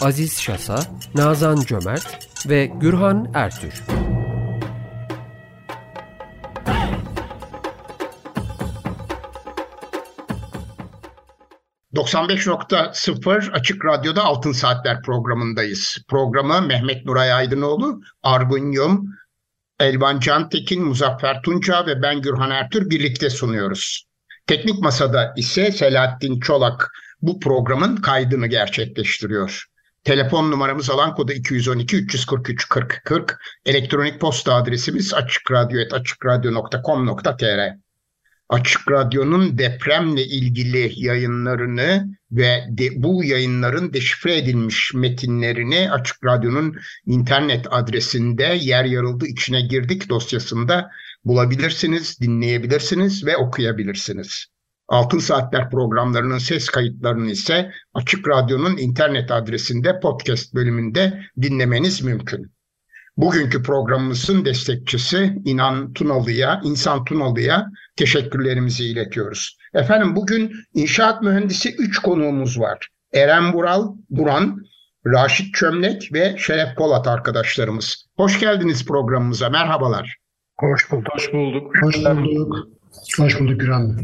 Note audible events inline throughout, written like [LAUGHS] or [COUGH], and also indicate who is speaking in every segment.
Speaker 1: Aziz Şasa, Nazan Cömert ve Gürhan Ertür.
Speaker 2: ...95.0 Açık Radyo'da Altın Saatler programındayız. Programı Mehmet Nuray Aydınoğlu, Argun Yum, Elvan Cantekin, Muzaffer Tunca ve ben Gürhan Ertür birlikte sunuyoruz. Teknik Masada ise Selahattin Çolak bu programın kaydını gerçekleştiriyor. Telefon numaramız alan kodu 212 343 40 40. Elektronik posta adresimiz açıkradyo.com.tr Açık Radyo'nun depremle ilgili yayınlarını ve de, bu yayınların deşifre edilmiş metinlerini Açık Radyo'nun internet adresinde yer yarıldı içine girdik dosyasında bulabilirsiniz, dinleyebilirsiniz ve okuyabilirsiniz. Altın Saatler programlarının ses kayıtlarını ise Açık Radyo'nun internet adresinde podcast bölümünde dinlemeniz mümkün. Bugünkü programımızın destekçisi İnan Tunalı'ya, İnsan Tunalı'ya teşekkürlerimizi iletiyoruz. Efendim bugün inşaat mühendisi 3 konuğumuz var. Eren Bural, Buran, Raşit Çömlek ve Şeref Polat arkadaşlarımız. Hoş geldiniz programımıza, merhabalar.
Speaker 3: Hoş bulduk.
Speaker 4: Hoş bulduk.
Speaker 3: Hoş bulduk. Hoş bulduk Güran.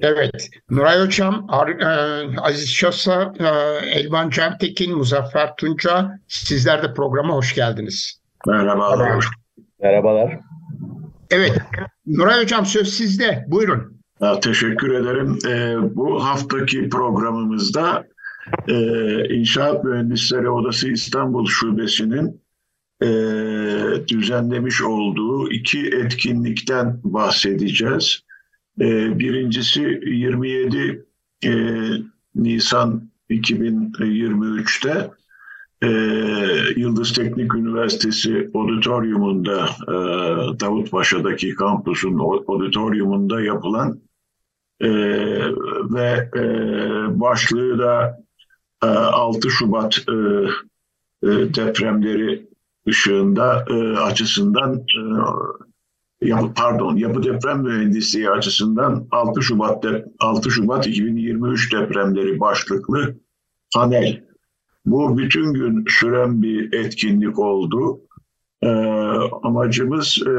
Speaker 2: Evet, Nuray Hocam, Ar e, Aziz Şasa, e, Elvan Cemtekin, Muzaffer Tunca, sizler de programa hoş geldiniz.
Speaker 5: Merhabalar.
Speaker 4: Merhabalar.
Speaker 2: Evet, Nuray Hocam söz sizde. Buyurun.
Speaker 5: Ya, teşekkür ederim. Ee, bu haftaki programımızda e, İnşaat Mühendisleri Odası İstanbul Şubesi'nin e, düzenlemiş olduğu iki etkinlikten bahsedeceğiz. E, birincisi 27 e, Nisan 2023'te e, Yıldız Teknik Üniversitesi Auditorium'unda e, Davutpaşa'daki kampüsün auditorium'unda yapılan e, ve e, başlığı da e, 6 Şubat e, e, depremleri ışığında e, açısından e, yapı, pardon yapı deprem mühendisliği açısından 6 Şubat de, 6 Şubat 2023 depremleri başlıklı panel bu bütün gün süren bir etkinlik oldu. Ee, amacımız e,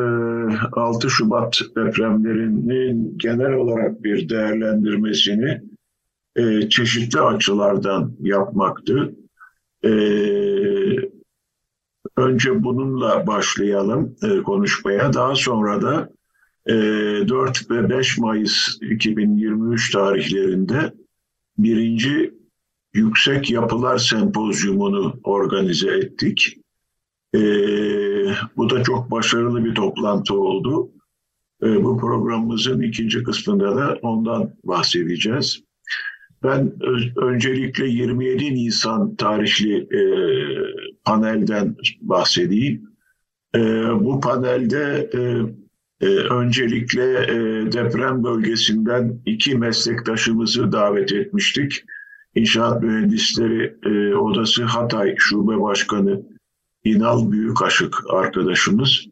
Speaker 5: 6 Şubat depremlerinin genel olarak bir değerlendirmesini e, çeşitli açılardan yapmaktı. E, önce bununla başlayalım e, konuşmaya. Daha sonra da e, 4 ve 5 Mayıs 2023 tarihlerinde birinci Yüksek Yapılar Sempozyumunu organize ettik. E, bu da çok başarılı bir toplantı oldu. E, bu programımızın ikinci kısmında da ondan bahsedeceğiz. Ben öncelikle 27 Nisan tarihli e, panelden bahsedeyim. E, bu panelde e, e, öncelikle e, deprem bölgesinden iki meslektaşımızı davet etmiştik. İnşaat Mühendisleri e, Odası Hatay Şube Başkanı İnal Büyükaşık arkadaşımız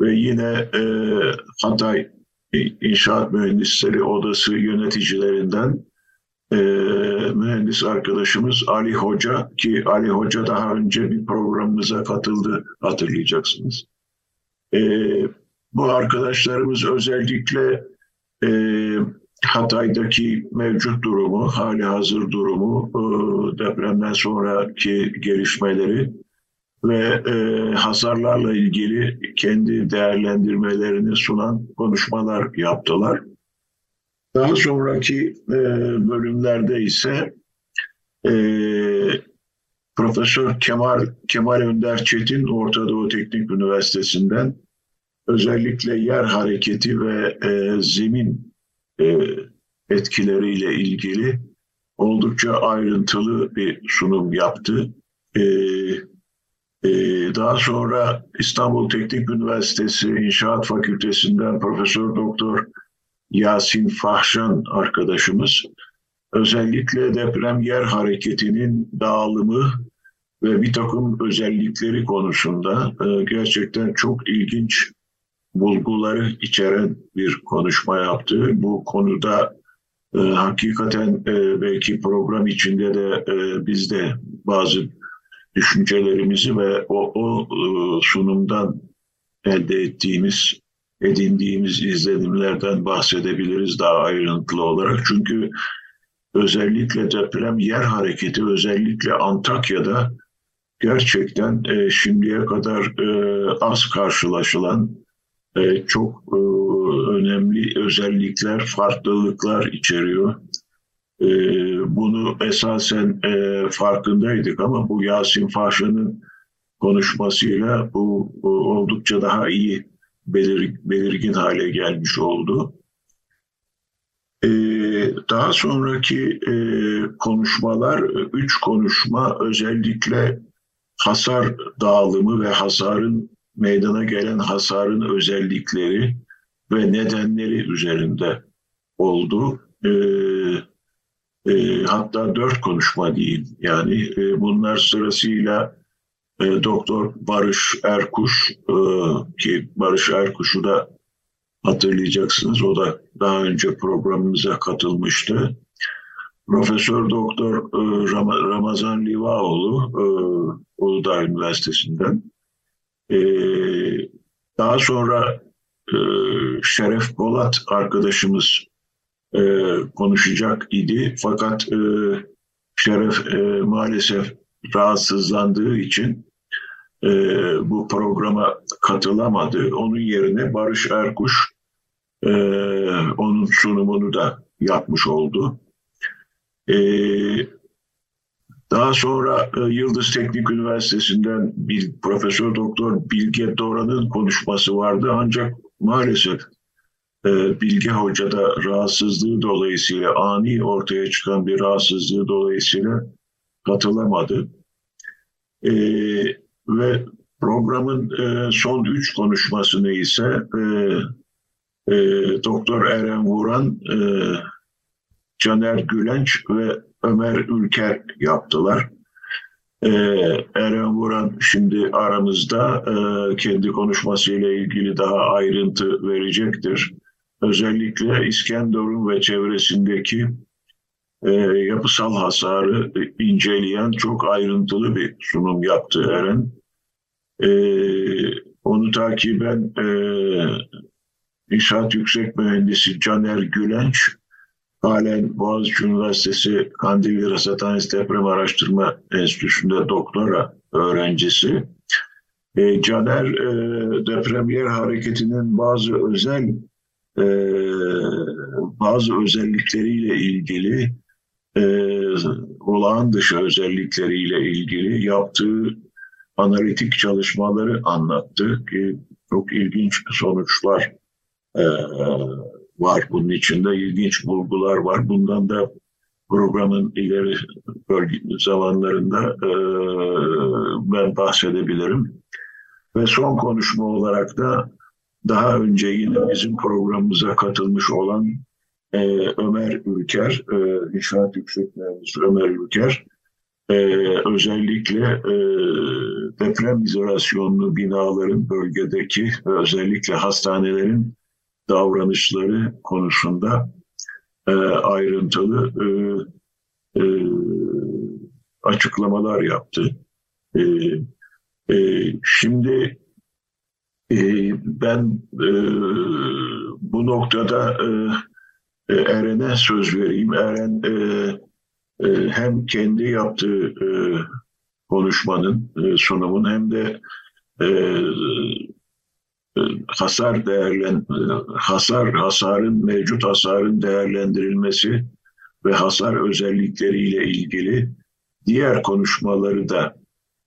Speaker 5: ve yine e, Hatay İnşaat Mühendisleri Odası yöneticilerinden e, mühendis arkadaşımız Ali Hoca ki Ali Hoca daha önce bir programımıza katıldı hatırlayacaksınız. E, bu arkadaşlarımız özellikle e, Hatay'daki mevcut durumu, hali hazır durumu, e, depremden sonraki gelişmeleri ve e, hasarlarla ilgili kendi değerlendirmelerini sunan konuşmalar yaptılar. Daha sonraki e, bölümlerde ise Profesör Kemal, Kemal Önder Çetin Orta Doğu Teknik Üniversitesi'nden özellikle yer hareketi ve zemin e, etkileriyle ilgili oldukça ayrıntılı bir sunum yaptı. E, daha sonra İstanbul Teknik Üniversitesi İnşaat Fakültesinden Profesör Doktor Yasin Fahşan arkadaşımız özellikle deprem yer hareketinin dağılımı ve bir takım özellikleri konusunda e, gerçekten çok ilginç bulguları içeren bir konuşma yaptı. Bu konuda e, hakikaten e, belki program içinde de e, biz de bazı düşüncelerimizi ve o, o sunumdan elde ettiğimiz, edindiğimiz izlenimlerden bahsedebiliriz daha ayrıntılı olarak. Çünkü özellikle deprem yer hareketi özellikle Antakya'da gerçekten e, şimdiye kadar e, az karşılaşılan e, çok e, önemli özellikler, farklılıklar içeriyor. E, bunu esasen e, farkındaydık ama bu Yasin Faşa'nın konuşmasıyla bu, bu oldukça daha iyi belir, belirgin hale gelmiş oldu. Ee, daha sonraki e, konuşmalar, üç konuşma özellikle hasar dağılımı ve hasarın meydana gelen hasarın özellikleri ve nedenleri üzerinde oldu. Ee, e, hatta dört konuşma değil. Yani e, bunlar sırasıyla Doktor Barış Erkuş e, ki Barış Erkuş'u da hatırlayacaksınız. O da daha önce programımıza katılmıştı. Profesör Doktor e, Ramazan Livaoğlu e, Uludağ Üniversitesi'nden. Daha sonra Şeref Polat arkadaşımız konuşacak idi. Fakat Şeref maalesef rahatsızlandığı için bu programa katılamadı. Onun yerine Barış Erkuş onun sunumunu da yapmış oldu. Ee, daha sonra e, Yıldız Teknik Üniversitesi'nden bir Profesör Doktor Bilge Doran'ın konuşması vardı ancak maalesef e, Bilge Hoca da rahatsızlığı dolayısıyla ani ortaya çıkan bir rahatsızlığı dolayısıyla katılamadı. E, ve programın e, son üç konuşmasını ise e, e, Doktor Eren Vuran e, Caner Gülenç ve Ömer Ülker yaptılar. Ee, Eren Vuran şimdi aramızda e, kendi konuşmasıyla ilgili daha ayrıntı verecektir. Özellikle İskenderun ve çevresindeki e, yapısal hasarı inceleyen çok ayrıntılı bir sunum yaptı Eren. E, onu takiben e, İnşaat Yüksek Mühendisi Caner Gülenç halen Boğaziçi Üniversitesi Kandilli Rasathanesi Deprem Araştırma Enstitüsü'nde doktora öğrencisi. E, Caner e, deprem yer hareketinin bazı özel e, bazı özellikleriyle ilgili e, olağan dışı özellikleriyle ilgili yaptığı analitik çalışmaları anlattı ki çok ilginç sonuçlar e, var. Bunun içinde ilginç bulgular var. Bundan da programın ileri bölge zamanlarında e, ben bahsedebilirim. Ve son konuşma olarak da daha önce yine bizim programımıza katılmış olan e, Ömer Ülker, e, İnşaat Yüksek Mühendisi Ömer Ülker, e, özellikle e, deprem izolasyonlu binaların bölgedeki özellikle hastanelerin davranışları konusunda e, ayrıntılı e, e, açıklamalar yaptı. E, e, şimdi e, ben e, bu noktada e, e, Eren'e söz vereyim. Eren e, e, hem kendi yaptığı e, konuşmanın, e, sunumun hem de e, hasar değerlen hasar hasarın mevcut hasarın değerlendirilmesi ve hasar özellikleriyle ilgili diğer konuşmaları da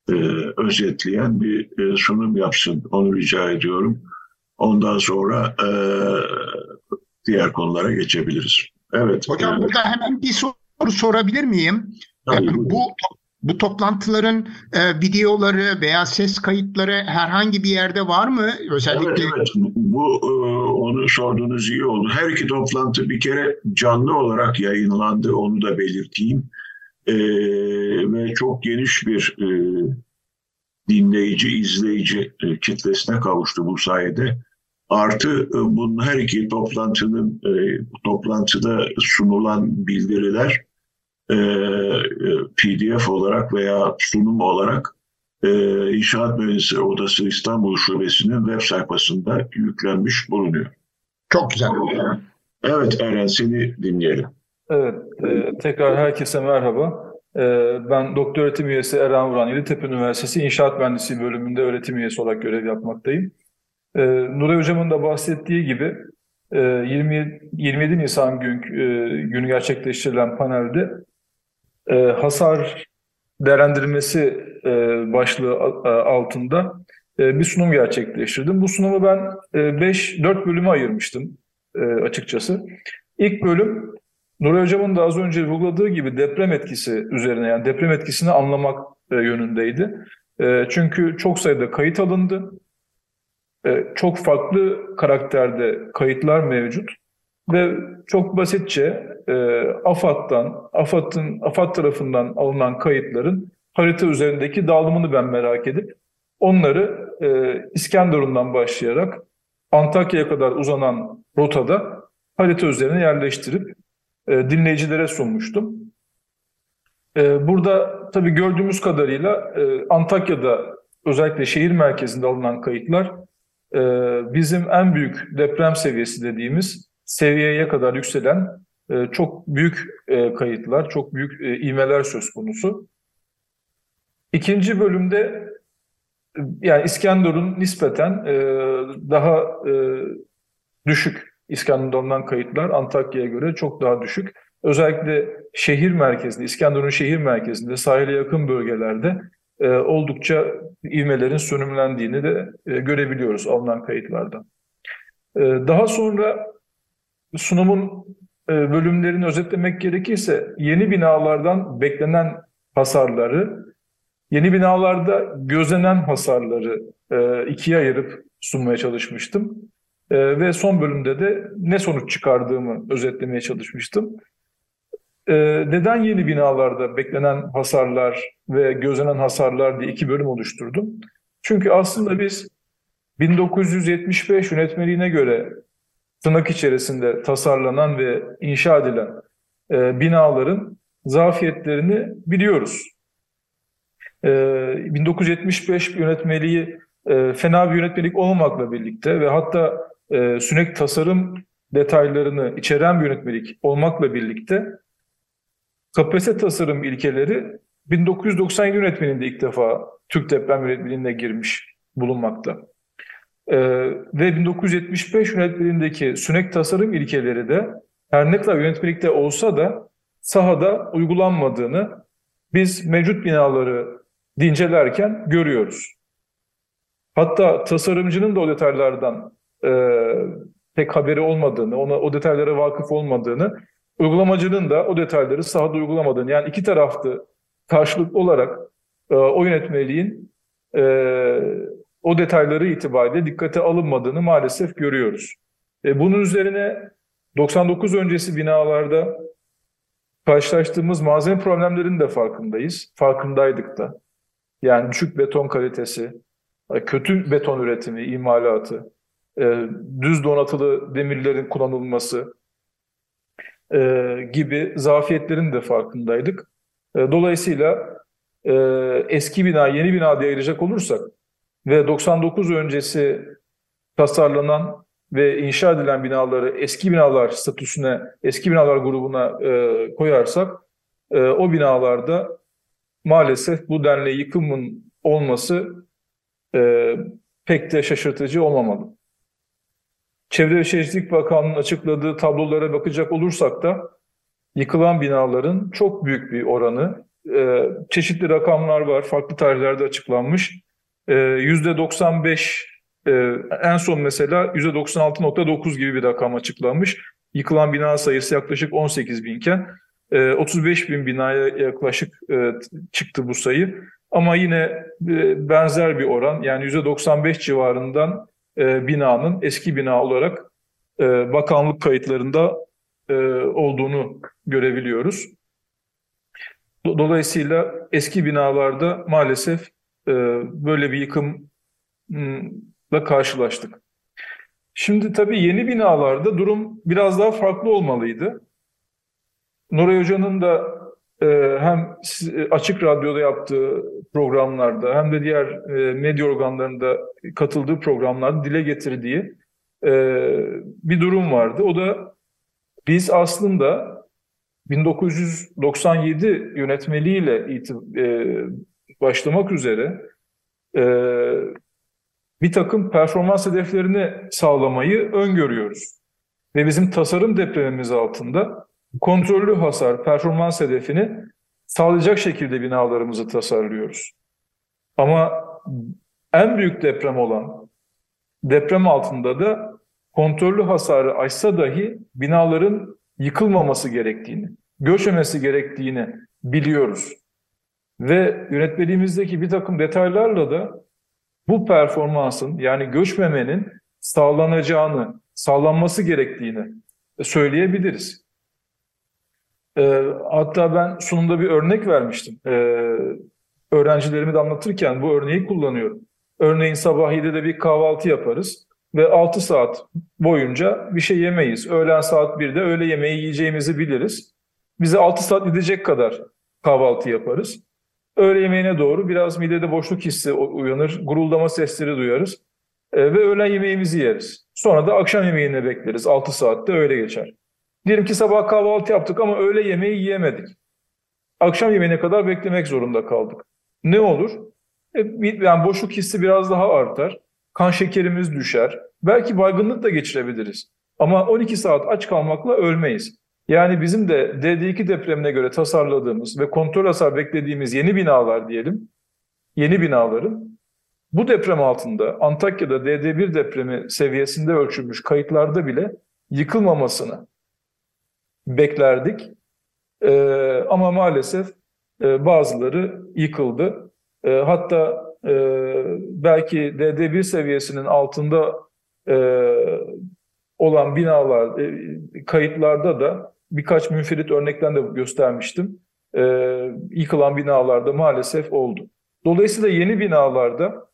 Speaker 5: e, özetleyen bir e, sunum yapsın. Onu rica ediyorum. Ondan sonra e, diğer konulara geçebiliriz. Evet.
Speaker 2: Hocam burada hemen bir soru sorabilir miyim? Tabii, bu Bu toplantıların e, videoları veya ses kayıtları herhangi bir yerde var mı?
Speaker 5: Özellikle Evet, evet. Bu e, onu sorduğunuz iyi oldu. Her iki toplantı bir kere canlı olarak yayınlandı. Onu da belirteyim. E, ve çok geniş bir e, dinleyici, izleyici e, kitlesine kavuştu bu sayede. Artı e, bunun her iki toplantının e, toplantıda sunulan bildiriler e, PDF olarak veya sunum olarak İnşaat Mühendisleri Odası İstanbul Şubesi'nin web sayfasında yüklenmiş bulunuyor.
Speaker 2: Çok güzel.
Speaker 5: Evet Eren seni dinleyelim.
Speaker 4: Evet, e, tekrar herkese merhaba. E, ben doktor öğretim üyesi Eren Vuran, Yeditepe Üniversitesi İnşaat Mühendisliği bölümünde öğretim üyesi olarak görev yapmaktayım. E, Nuray Hocam'ın da bahsettiği gibi e, 20, 27 Nisan gün, e, günü gerçekleştirilen panelde e, hasar değerlendirmesi e, başlığı e, altında e, bir sunum gerçekleştirdim. Bu sunumu ben 5 e, 4 bölüme ayırmıştım e, açıkçası. İlk bölüm Nuray Hocam'ın da az önce vurguladığı gibi deprem etkisi üzerine yani deprem etkisini anlamak e, yönündeydi. E, çünkü çok sayıda kayıt alındı. E, çok farklı karakterde kayıtlar mevcut ve çok basitçe e, AFAD'dan, AFAD'ın AFAD tarafından alınan kayıtların harita üzerindeki dağılımını ben merak edip onları e, İskenderun'dan başlayarak Antakya'ya kadar uzanan rotada harita üzerine yerleştirip e, dinleyicilere sunmuştum. Burada tabii gördüğümüz kadarıyla Antakya'da özellikle şehir merkezinde alınan kayıtlar e, bizim en büyük deprem seviyesi dediğimiz seviyeye kadar yükselen e, çok büyük e, kayıtlar, çok büyük e, ivmeler söz konusu. İkinci bölümde yani İskenderun nispeten e, daha e, düşük İskenderun'dan kayıtlar Antakya'ya göre çok daha düşük. Özellikle şehir merkezinde, İskenderun şehir merkezinde, sahile yakın bölgelerde e, oldukça ivmelerin sönümlendiğini de e, görebiliyoruz alınan kayıtlardan. E, daha sonra sunumun e, bölümlerini özetlemek gerekirse yeni binalardan beklenen hasarları, yeni binalarda gözlenen hasarları e, ikiye ayırıp sunmaya çalışmıştım. E, ve son bölümde de ne sonuç çıkardığımı özetlemeye çalışmıştım. E, neden yeni binalarda beklenen hasarlar ve gözlenen hasarlar diye iki bölüm oluşturdum? Çünkü aslında biz 1975 yönetmeliğine göre tırnak içerisinde tasarlanan ve inşa edilen e, binaların zafiyetlerini biliyoruz. E, 1975 yönetmeliği e, fena bir yönetmelik olmamakla birlikte ve hatta e, sünek tasarım detaylarını içeren bir yönetmelik olmakla birlikte kapasite tasarım ilkeleri 1997 yönetmeninde ilk defa Türk Deprem Yönetmeliğine girmiş bulunmakta. Ee, ve 1975 yönetmeliğindeki sünek tasarım ilkeleri de her ne kadar yönetmelikte olsa da sahada uygulanmadığını biz mevcut binaları dincelerken görüyoruz. Hatta tasarımcının da o detaylardan e, pek haberi olmadığını, ona o detaylara vakıf olmadığını, uygulamacının da o detayları sahada uygulamadığını, yani iki taraflı karşılıklı olarak e, o yönetmeliğin e, o detayları itibariyle dikkate alınmadığını maalesef görüyoruz. E, bunun üzerine 99 öncesi binalarda karşılaştığımız malzeme problemlerinin de farkındayız. Farkındaydık da. Yani düşük beton kalitesi, kötü beton üretimi, imalatı, e, düz donatılı demirlerin kullanılması e, gibi zafiyetlerin de farkındaydık. E, dolayısıyla e, eski bina, yeni bina diye ayıracak olursak ve 99 öncesi tasarlanan ve inşa edilen binaları eski binalar statüsüne, eski binalar grubuna e, koyarsak e, o binalarda maalesef bu denli yıkımın olması e, pek de şaşırtıcı olmamalı. Çevre ve Şehircilik Bakanlığı'nın açıkladığı tablolara bakacak olursak da yıkılan binaların çok büyük bir oranı, e, çeşitli rakamlar var, farklı tarihlerde açıklanmış. E, %95, e, en son mesela %96.9 gibi bir rakam açıklanmış. Yıkılan bina sayısı yaklaşık 18 binken 35 bin binaya yaklaşık çıktı bu sayı. Ama yine benzer bir oran yani %95 civarından binanın eski bina olarak bakanlık kayıtlarında olduğunu görebiliyoruz. Dolayısıyla eski binalarda maalesef böyle bir yıkımla karşılaştık. Şimdi tabii yeni binalarda durum biraz daha farklı olmalıydı. Nuray Hoca'nın da e, hem e, açık radyoda yaptığı programlarda hem de diğer e, medya organlarında katıldığı programlarda dile getirdiği e, bir durum vardı. O da biz aslında 1997 yönetmeliğiyle başlamak üzere bir takım performans hedeflerini sağlamayı öngörüyoruz. Ve bizim tasarım depremimiz altında kontrollü hasar, performans hedefini sağlayacak şekilde binalarımızı tasarlıyoruz. Ama en büyük deprem olan deprem altında da kontrollü hasarı aşsa dahi binaların yıkılmaması gerektiğini, göçmemesi gerektiğini biliyoruz. Ve yönetmeliğimizdeki bir takım detaylarla da bu performansın yani göçmemenin sağlanacağını, sağlanması gerektiğini söyleyebiliriz. Ee, hatta ben sunumda bir örnek vermiştim. Ee, öğrencilerimi de anlatırken bu örneği kullanıyorum. Örneğin sabah 7'de bir kahvaltı yaparız ve 6 saat boyunca bir şey yemeyiz. Öğlen saat 1'de öğle yemeği yiyeceğimizi biliriz. Bize 6 saat gidecek kadar kahvaltı yaparız. Öğle yemeğine doğru biraz midede boşluk hissi uyanır, guruldama sesleri duyarız e, ve öğlen yemeğimizi yeriz. Sonra da akşam yemeğine bekleriz. 6 saatte öyle geçer. Diyelim ki sabah kahvaltı yaptık ama öğle yemeği yiyemedik. Akşam yemeğine kadar beklemek zorunda kaldık. Ne olur? E, yani boşluk hissi biraz daha artar. Kan şekerimiz düşer. Belki baygınlık da geçirebiliriz. Ama 12 saat aç kalmakla ölmeyiz. Yani bizim de DD2 depremine göre tasarladığımız ve kontrol hasar beklediğimiz yeni binalar diyelim, yeni binaların bu deprem altında Antakya'da DD1 depremi seviyesinde ölçülmüş kayıtlarda bile yıkılmamasını beklerdik. Ee, ama maalesef e, bazıları yıkıldı. E, hatta e, belki DD1 seviyesinin altında e, olan binalar e, kayıtlarda da birkaç münferit örnekten de göstermiştim. E, yıkılan binalarda maalesef oldu. Dolayısıyla yeni binalarda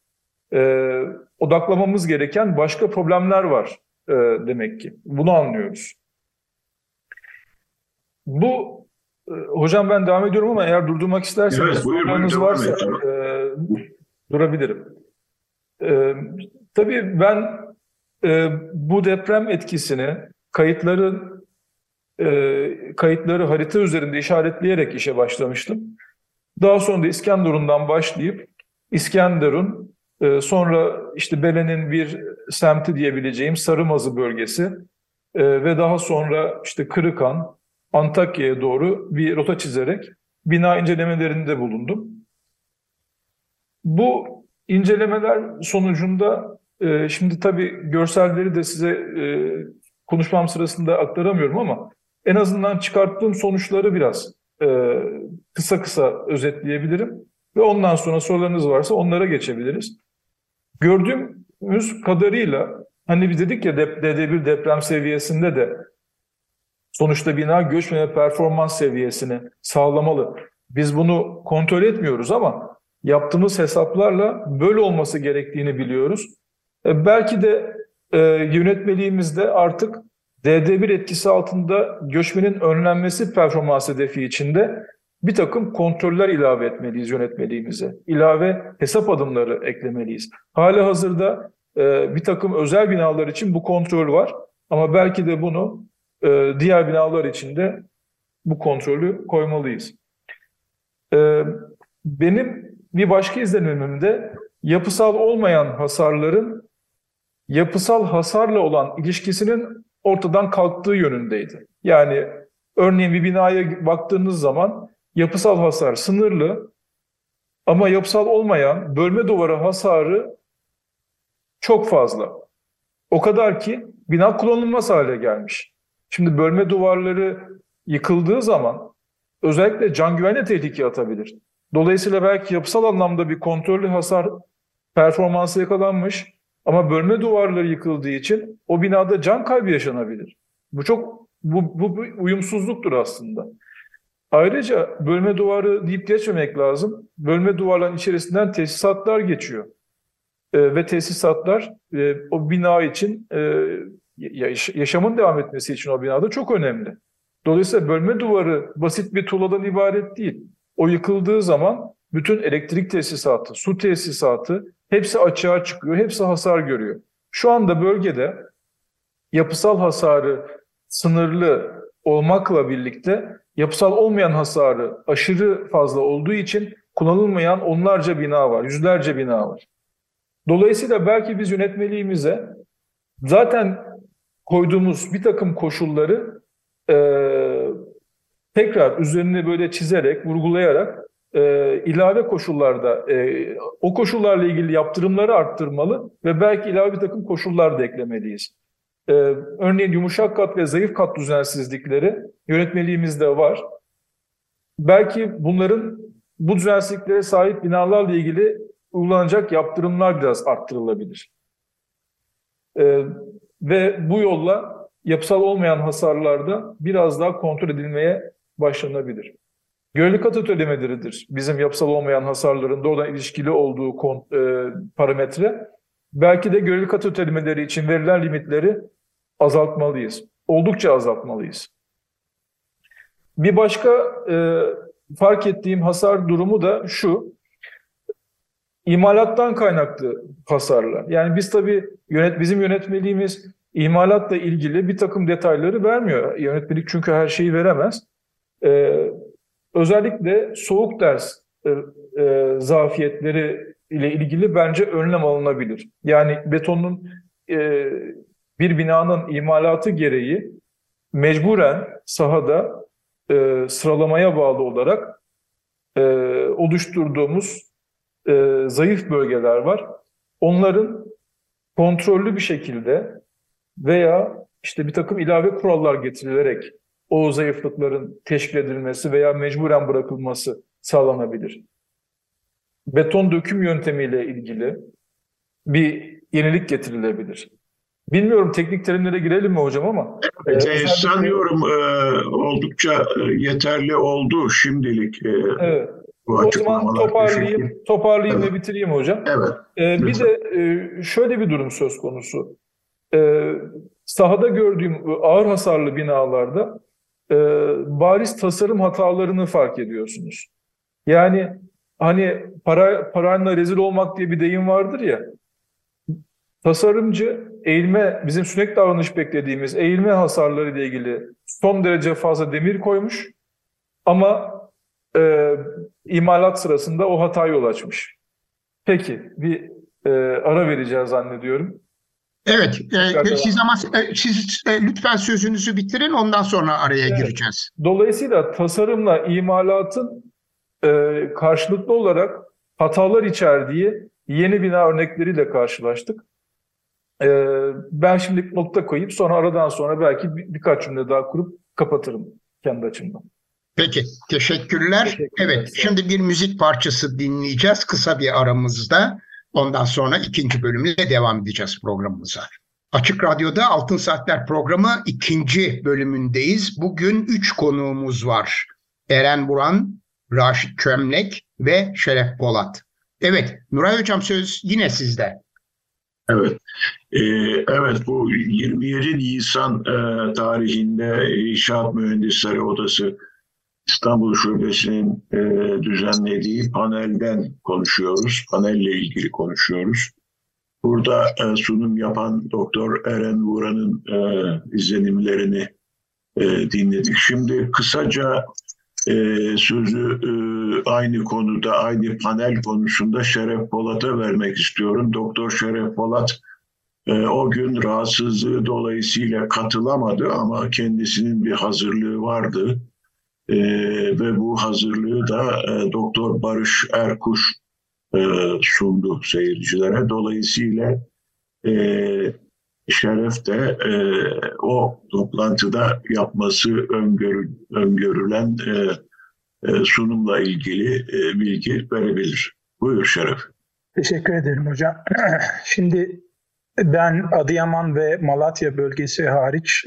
Speaker 4: e, odaklamamız gereken başka problemler var e, demek ki. Bunu anlıyoruz. Bu e, hocam ben devam ediyorum ama eğer durdurmak isterseniz evet, buyur, buyur, varsa e, durabilirim. E, tabii ben e, bu deprem etkisini kayıtları e, kayıtları harita üzerinde işaretleyerek işe başlamıştım. Daha sonra da İskenderun'dan başlayıp İskenderun, e, sonra işte Bele'nin bir semti diyebileceğim Sarımazı bölgesi e, ve daha sonra işte Kırıkan, Antakya'ya doğru bir rota çizerek bina incelemelerinde bulundum. Bu incelemeler sonucunda e, şimdi tabii görselleri de size e, konuşmam sırasında aktaramıyorum ama en azından çıkarttığım sonuçları biraz e, kısa kısa özetleyebilirim. Ve ondan sonra sorularınız varsa onlara geçebiliriz. Gördüğümüz kadarıyla hani biz dedik ya DD1 deprem seviyesinde de sonuçta bina göçmeme performans seviyesini sağlamalı. Biz bunu kontrol etmiyoruz ama yaptığımız hesaplarla böyle olması gerektiğini biliyoruz. E, belki de e, yönetmeliğimizde artık DD1 etkisi altında göçmenin önlenmesi performans hedefi içinde bir takım kontroller ilave etmeliyiz yönetmeliğimize. İlave hesap adımları eklemeliyiz. Hali hazırda e, bir takım özel binalar için bu kontrol var ama belki de bunu e, diğer binalar için de bu kontrolü koymalıyız. E, benim bir başka izlenimim de yapısal olmayan hasarların yapısal hasarla olan ilişkisinin ortadan kalktığı yönündeydi. Yani örneğin bir binaya baktığınız zaman yapısal hasar sınırlı ama yapısal olmayan bölme duvarı hasarı çok fazla. O kadar ki bina kullanılmaz hale gelmiş. Şimdi bölme duvarları yıkıldığı zaman özellikle can güvenliğe tehlike atabilir. Dolayısıyla belki yapısal anlamda bir kontrollü hasar performansı yakalanmış ama bölme duvarları yıkıldığı için o binada can kaybı yaşanabilir. Bu çok bu, bu bir uyumsuzluktur aslında. Ayrıca bölme duvarı deyip geçmemek lazım. Bölme duvarların içerisinden tesisatlar geçiyor. E, ve tesisatlar e, o bina için e, yaşamın devam etmesi için o binada çok önemli. Dolayısıyla bölme duvarı basit bir tuğladan ibaret değil. O yıkıldığı zaman bütün elektrik tesisatı, su tesisatı hepsi açığa çıkıyor, hepsi hasar görüyor. Şu anda bölgede yapısal hasarı sınırlı olmakla birlikte yapısal olmayan hasarı aşırı fazla olduğu için kullanılmayan onlarca bina var, yüzlerce bina var. Dolayısıyla belki biz yönetmeliğimize zaten koyduğumuz bir takım koşulları e, tekrar üzerine böyle çizerek, vurgulayarak e, ilave koşullarda e, o koşullarla ilgili yaptırımları arttırmalı ve belki ilave bir takım koşullar da eklemeliyiz. E, örneğin yumuşak kat ve zayıf kat düzensizlikleri yönetmeliğimizde var. Belki bunların bu düzensizliklere sahip binalarla ilgili uygulanacak yaptırımlar biraz arttırılabilir. E, ve bu yolla yapısal olmayan hasarlarda biraz daha kontrol edilmeye başlanabilir. Göreli katot ödemeleridir bizim yapısal olmayan hasarların doğrudan ilişkili olduğu e, parametre. Belki de göreli katot ödemeleri için verilen limitleri azaltmalıyız. Oldukça azaltmalıyız. Bir başka e, fark ettiğim hasar durumu da şu. İmalattan kaynaklı hasarlar. Yani biz tabii yönet, bizim yönetmeliğimiz imalatla ilgili bir takım detayları vermiyor. Yönetmelik çünkü her şeyi veremez. Ee, özellikle soğuk ders e, e, zafiyetleri ile ilgili bence önlem alınabilir. Yani betonun e, bir binanın imalatı gereği mecburen sahada e, sıralamaya bağlı olarak e, oluşturduğumuz e, zayıf bölgeler var. Onların kontrollü bir şekilde veya işte bir takım ilave kurallar getirilerek o zayıflıkların teşkil edilmesi veya mecburen bırakılması sağlanabilir. Beton döküm yöntemiyle ilgili bir yenilik getirilebilir. Bilmiyorum teknik terimlere girelim mi hocam ama.
Speaker 5: Evet, e, sanıyorum e, oldukça e, yeterli oldu şimdilik. E,
Speaker 4: evet. Bu o zaman toparlayayım, toparlayayım evet. ve bitireyim hocam.
Speaker 5: Evet.
Speaker 4: E, bir de e, şöyle bir durum söz konusu. E, sahada gördüğüm ağır hasarlı binalarda e, bariz tasarım hatalarını fark ediyorsunuz. Yani hani para parayla rezil olmak diye bir deyim vardır ya. Tasarımcı eğilme, bizim sürekli davranış beklediğimiz eğilme hasarları ile ilgili son derece fazla demir koymuş ama e, imalat sırasında o hata yol açmış. Peki bir e, ara vereceğiz zannediyorum.
Speaker 2: Evet, e, siz ama e, siz e, lütfen sözünüzü bitirin ondan sonra araya evet. gireceğiz.
Speaker 4: Dolayısıyla tasarımla imalatın e, karşılıklı olarak hatalar içerdiği yeni bina örnekleriyle karşılaştık. E, ben şimdi nokta koyup sonra aradan sonra belki bir, birkaç cümle daha kurup kapatırım kendi açımdan.
Speaker 2: Peki, teşekkürler. teşekkürler. Evet, şimdi bir müzik parçası dinleyeceğiz kısa bir aramızda. Ondan sonra ikinci bölümle devam edeceğiz programımıza. Açık Radyo'da Altın Saatler programı ikinci bölümündeyiz. Bugün üç konuğumuz var. Eren Buran, Raşit Çömlek ve Şeref Polat. Evet, Nuray Hocam söz yine sizde.
Speaker 5: Evet, ee, evet bu 27 Nisan e, tarihinde İnşaat Mühendisleri Odası İstanbul Şubesi'nin e, düzenlediği panelden konuşuyoruz. Panelle ilgili konuşuyoruz. Burada e, sunum yapan Doktor Eren Vuran'ın e, izlenimlerini e, dinledik. Şimdi kısaca e, sözü e, aynı konuda, aynı panel konusunda Şeref Polat'a vermek istiyorum. Doktor Şeref Polat e, o gün rahatsızlığı dolayısıyla katılamadı ama kendisinin bir hazırlığı vardı e, ve bu hazırlığı da e, Doktor Barış Erkuş e, sundu seyircilere. Dolayısıyla e, Şeref de e, o toplantıda yapması öngörü, öngörülen e, sunumla ilgili bilgi verebilir. Buyur Şeref.
Speaker 6: Teşekkür ederim hocam. [CLEARS THROAT] Şimdi ben Adıyaman ve Malatya bölgesi hariç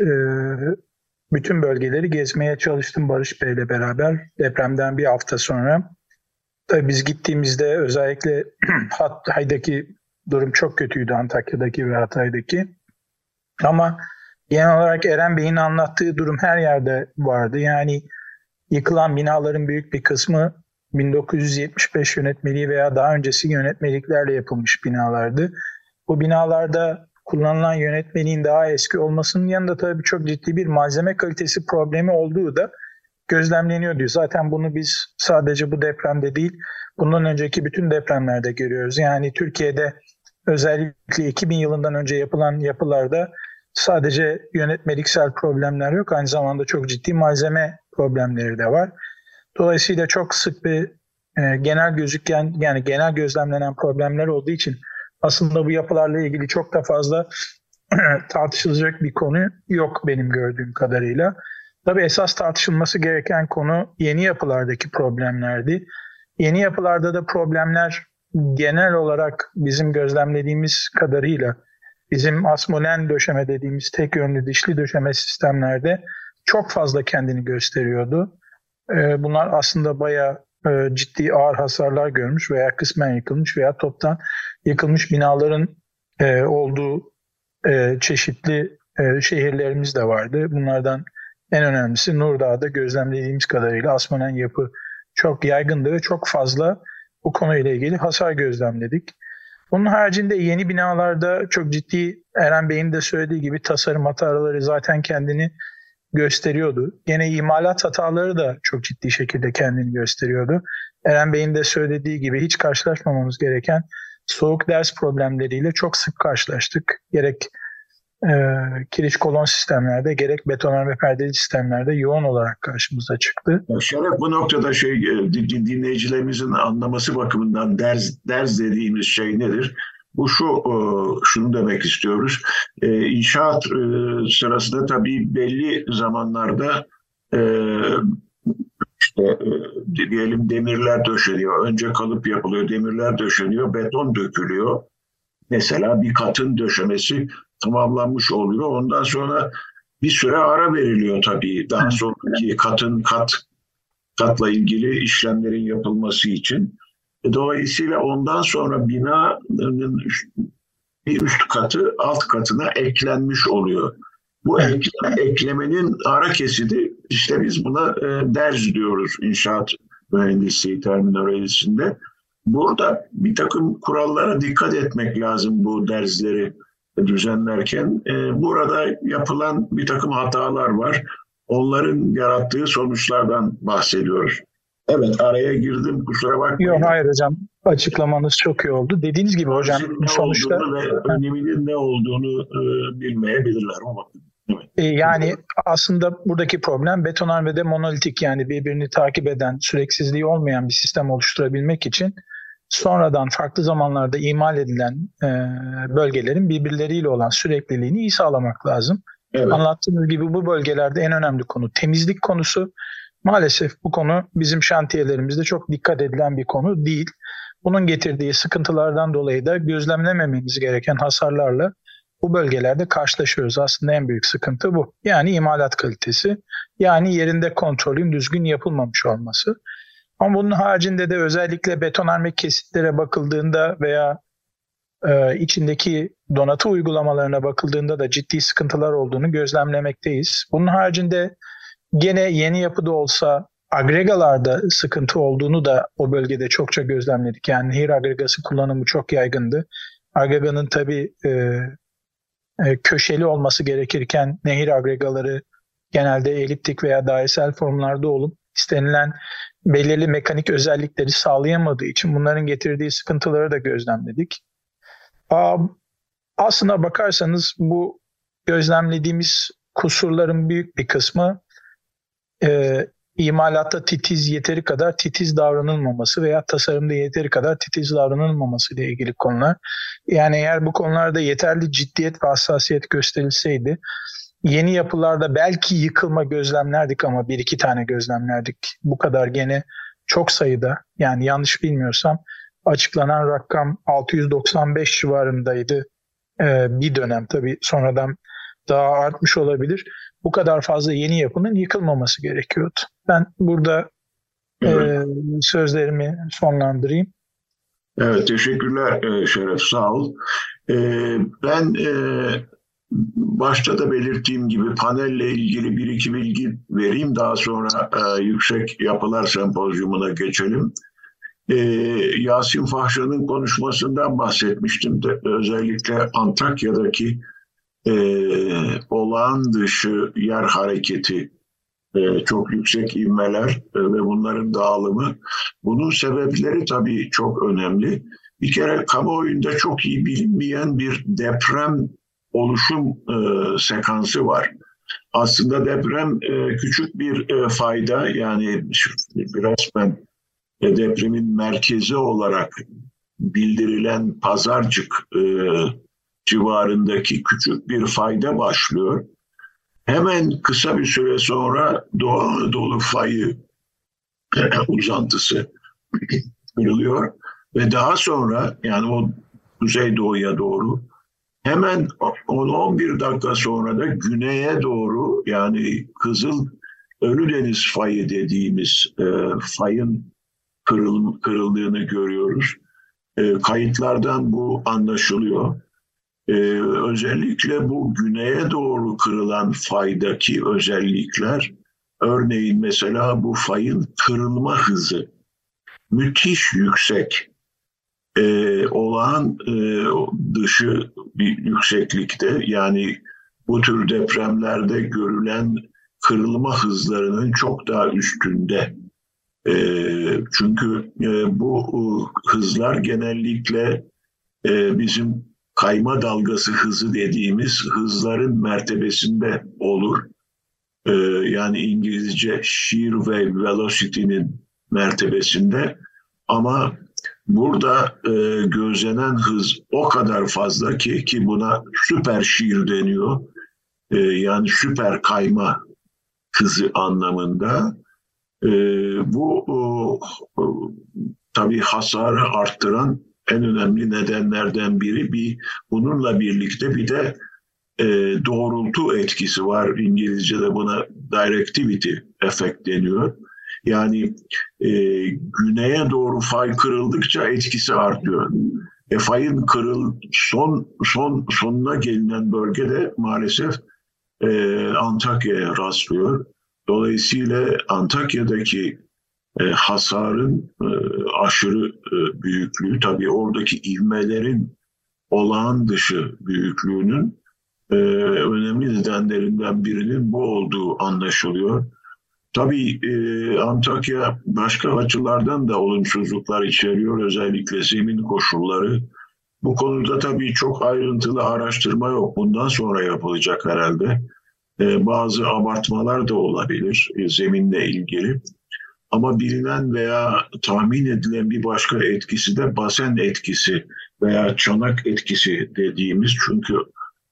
Speaker 6: bütün bölgeleri gezmeye çalıştım Barış Bey ile beraber depremden bir hafta sonra. Tabii biz gittiğimizde özellikle [CLEARS THROAT] Hatay'daki durum çok kötüydü Antakya'daki ve Hatay'daki. Ama genel olarak Eren Bey'in anlattığı durum her yerde vardı. Yani yıkılan binaların büyük bir kısmı 1975 yönetmeliği veya daha öncesi yönetmeliklerle yapılmış binalardı. Bu binalarda kullanılan yönetmeliğin daha eski olmasının yanında tabii çok ciddi bir malzeme kalitesi problemi olduğu da gözlemleniyor diyor. Zaten bunu biz sadece bu depremde değil, bundan önceki bütün depremlerde görüyoruz. Yani Türkiye'de özellikle 2000 yılından önce yapılan yapılarda sadece yönetmeliksel problemler yok. Aynı zamanda çok ciddi malzeme problemleri de var. Dolayısıyla çok sık bir e, genel gözüken yani genel gözlemlenen problemler olduğu için aslında bu yapılarla ilgili çok da fazla [CLEARS THROAT] tartışılacak bir konu yok benim gördüğüm kadarıyla. Tabii esas tartışılması gereken konu yeni yapılardaki problemlerdi. Yeni yapılarda da problemler genel olarak bizim gözlemlediğimiz kadarıyla bizim asmolen döşeme dediğimiz tek yönlü dişli döşeme sistemlerde çok fazla kendini gösteriyordu. Ee, bunlar aslında bayağı e, ciddi ağır hasarlar görmüş veya kısmen yıkılmış veya toptan yıkılmış binaların e, olduğu e, çeşitli şehirlerimiz de vardı. Bunlardan en önemlisi Nurdağ'da gözlemlediğimiz kadarıyla asmanen yapı çok yaygındı ve çok fazla bu konuyla ilgili hasar gözlemledik. Bunun haricinde yeni binalarda çok ciddi Eren Bey'in de söylediği gibi tasarım hataları zaten kendini gösteriyordu. Gene imalat hataları da çok ciddi şekilde kendini gösteriyordu. Eren Bey'in de söylediği gibi hiç karşılaşmamamız gereken soğuk ders problemleriyle çok sık karşılaştık. Gerek e, kiriş kolon sistemlerde gerek betonarme perdeli sistemlerde yoğun olarak karşımıza çıktı.
Speaker 5: Şeref bu noktada şey e, dinleyicilerimizin anlaması bakımından ders, ders dediğimiz şey nedir? Bu şu, e, şunu demek istiyoruz. E, inşaat sırasında tabii belli zamanlarda işte diyelim demirler döşeniyor. Önce kalıp yapılıyor, demirler döşeniyor, beton dökülüyor. Mesela bir katın döşemesi tamamlanmış oluyor. Ondan sonra bir süre ara veriliyor tabii. Daha sonraki katın kat katla ilgili işlemlerin yapılması için. Dolayısıyla ondan sonra binanın bir üst katı alt katına eklenmiş oluyor. Bu eklemenin ara kesidi işte biz buna e, derz diyoruz inşaat mühendisliği terminolojisinde. Burada bir takım kurallara dikkat etmek lazım bu derzleri düzenlerken. E, burada yapılan bir takım hatalar var. Onların yarattığı sonuçlardan bahsediyoruz. Evet araya girdim kusura bakmayın.
Speaker 6: Yok hayır hocam açıklamanız çok iyi oldu. Dediğiniz gibi hocam
Speaker 5: ne
Speaker 6: sonuçta...
Speaker 5: Ve öneminin ne olduğunu e, bilmeyebilirler ama.
Speaker 6: E, yani aslında buradaki problem betonarmede monolitik yani birbirini takip eden, süreksizliği olmayan bir sistem oluşturabilmek için sonradan farklı zamanlarda imal edilen e, bölgelerin birbirleriyle olan sürekliliğini iyi sağlamak lazım. Evet. Anlattığınız gibi bu bölgelerde en önemli konu temizlik konusu. Maalesef bu konu bizim şantiyelerimizde çok dikkat edilen bir konu değil. Bunun getirdiği sıkıntılardan dolayı da gözlemlemememiz gereken hasarlarla bu bölgelerde karşılaşıyoruz. Aslında en büyük sıkıntı bu. Yani imalat kalitesi, yani yerinde kontrolün düzgün yapılmamış olması. Ama bunun haricinde de özellikle betonarme kesitlere bakıldığında veya e, içindeki donatı uygulamalarına bakıldığında da ciddi sıkıntılar olduğunu gözlemlemekteyiz. Bunun haricinde gene yeni yapıda olsa agregalarda sıkıntı olduğunu da o bölgede çokça gözlemledik. Yani nehir agregası kullanımı çok yaygındı. Agreganın tabii e, e, köşeli olması gerekirken nehir agregaları genelde eliptik veya dairesel formlarda olup istenilen belirli mekanik özellikleri sağlayamadığı için bunların getirdiği sıkıntıları da gözlemledik. Aslına bakarsanız bu gözlemlediğimiz kusurların büyük bir kısmı e, imalatta titiz yeteri kadar titiz davranılmaması veya tasarımda yeteri kadar titiz davranılmaması ile ilgili konular. Yani eğer bu konularda yeterli ciddiyet ve hassasiyet gösterilseydi yeni yapılarda belki yıkılma gözlemlerdik ama bir iki tane gözlemlerdik. Bu kadar gene çok sayıda yani yanlış bilmiyorsam açıklanan rakam 695 civarındaydı ee, bir dönem tabii sonradan daha artmış olabilir. Bu kadar fazla yeni yapının yıkılmaması gerekiyordu. Ben burada evet. e, sözlerimi sonlandırayım.
Speaker 5: Evet, teşekkürler e, Şeref, sağ ol. E, ben e, başta da belirttiğim gibi panelle ilgili bir iki bilgi vereyim. Daha sonra Yüksek Yapılar Sempozyumuna geçelim. Yasin Fahşan'ın konuşmasından bahsetmiştim de özellikle Antakya'daki olağan dışı yer hareketi e, çok yüksek ivmeler e, ve bunların dağılımı. Bunun sebepleri tabii çok önemli. Bir kere kamuoyunda çok iyi bilinmeyen bir deprem oluşum e, sekansı var. Aslında deprem e, küçük bir e, fayda yani ben e, depremin merkezi olarak bildirilen Pazarcık e, civarındaki küçük bir fayda başlıyor. Hemen kısa bir süre sonra Doğu Anadolu fayı [CLEARS THROAT] uzantısı [CLEARS THROAT] kırılıyor ve daha sonra yani o Kuzeydoğu'ya doğru hemen 10-11 dakika sonra da güneye doğru yani Kızıl Ölüdeniz fayı dediğimiz e, fayın kırıl, kırıldığını görüyoruz. E, kayıtlardan bu anlaşılıyor. Ee, özellikle bu güneye doğru kırılan faydaki özellikler, örneğin mesela bu fayın kırılma hızı müthiş yüksek, ee, olağan e, dışı bir yükseklikte yani bu tür depremlerde görülen kırılma hızlarının çok daha üstünde. E, çünkü e, bu e, hızlar genellikle e, bizim kayma dalgası hızı dediğimiz hızların mertebesinde olur. Ee, yani İngilizce shear wave velocity'nin mertebesinde ama burada e, gözlenen hız o kadar fazla ki ki buna süper shear deniyor. E, yani süper kayma hızı anlamında. E, bu o, o, tabii hasarı arttıran en önemli nedenlerden biri bir bununla birlikte bir de e, doğrultu etkisi var. İngilizce'de buna directivity efekt deniyor. Yani e, güneye doğru fay kırıldıkça etkisi artıyor. E, fayın kırıl son son sonuna gelinen bölgede maalesef e, Antakya'ya rastlıyor. Dolayısıyla Antakya'daki e, hasarın e, aşırı e, büyüklüğü tabii oradaki ivmelerin olağan dışı büyüklüğünün e, önemli nedenlerinden birinin bu olduğu anlaşılıyor. Tabii e, Antakya başka açılardan da olumsuzluklar içeriyor özellikle zemin koşulları. Bu konuda tabii çok ayrıntılı araştırma yok. Bundan sonra yapılacak herhalde. E, bazı abartmalar da olabilir e, zeminle ilgili. Ama bilinen veya tahmin edilen bir başka etkisi de basen etkisi veya çanak etkisi dediğimiz çünkü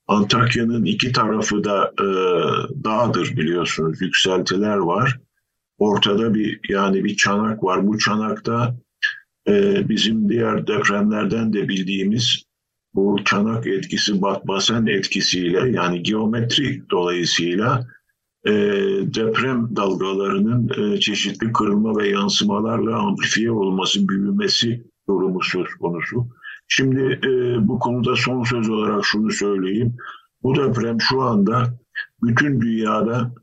Speaker 5: Antakya'nın iki tarafı da e, dağdır biliyorsunuz yükseltiler var. Ortada bir yani bir çanak var. Bu çanakta e, bizim diğer depremlerden de bildiğimiz bu çanak etkisi basen etkisiyle yani geometri dolayısıyla e, deprem dalgalarının e, çeşitli kırılma ve yansımalarla amplifiye olması, büyümesi durumu söz konusu. Şimdi e, bu konuda son söz olarak şunu söyleyeyim. Bu deprem şu anda bütün dünyada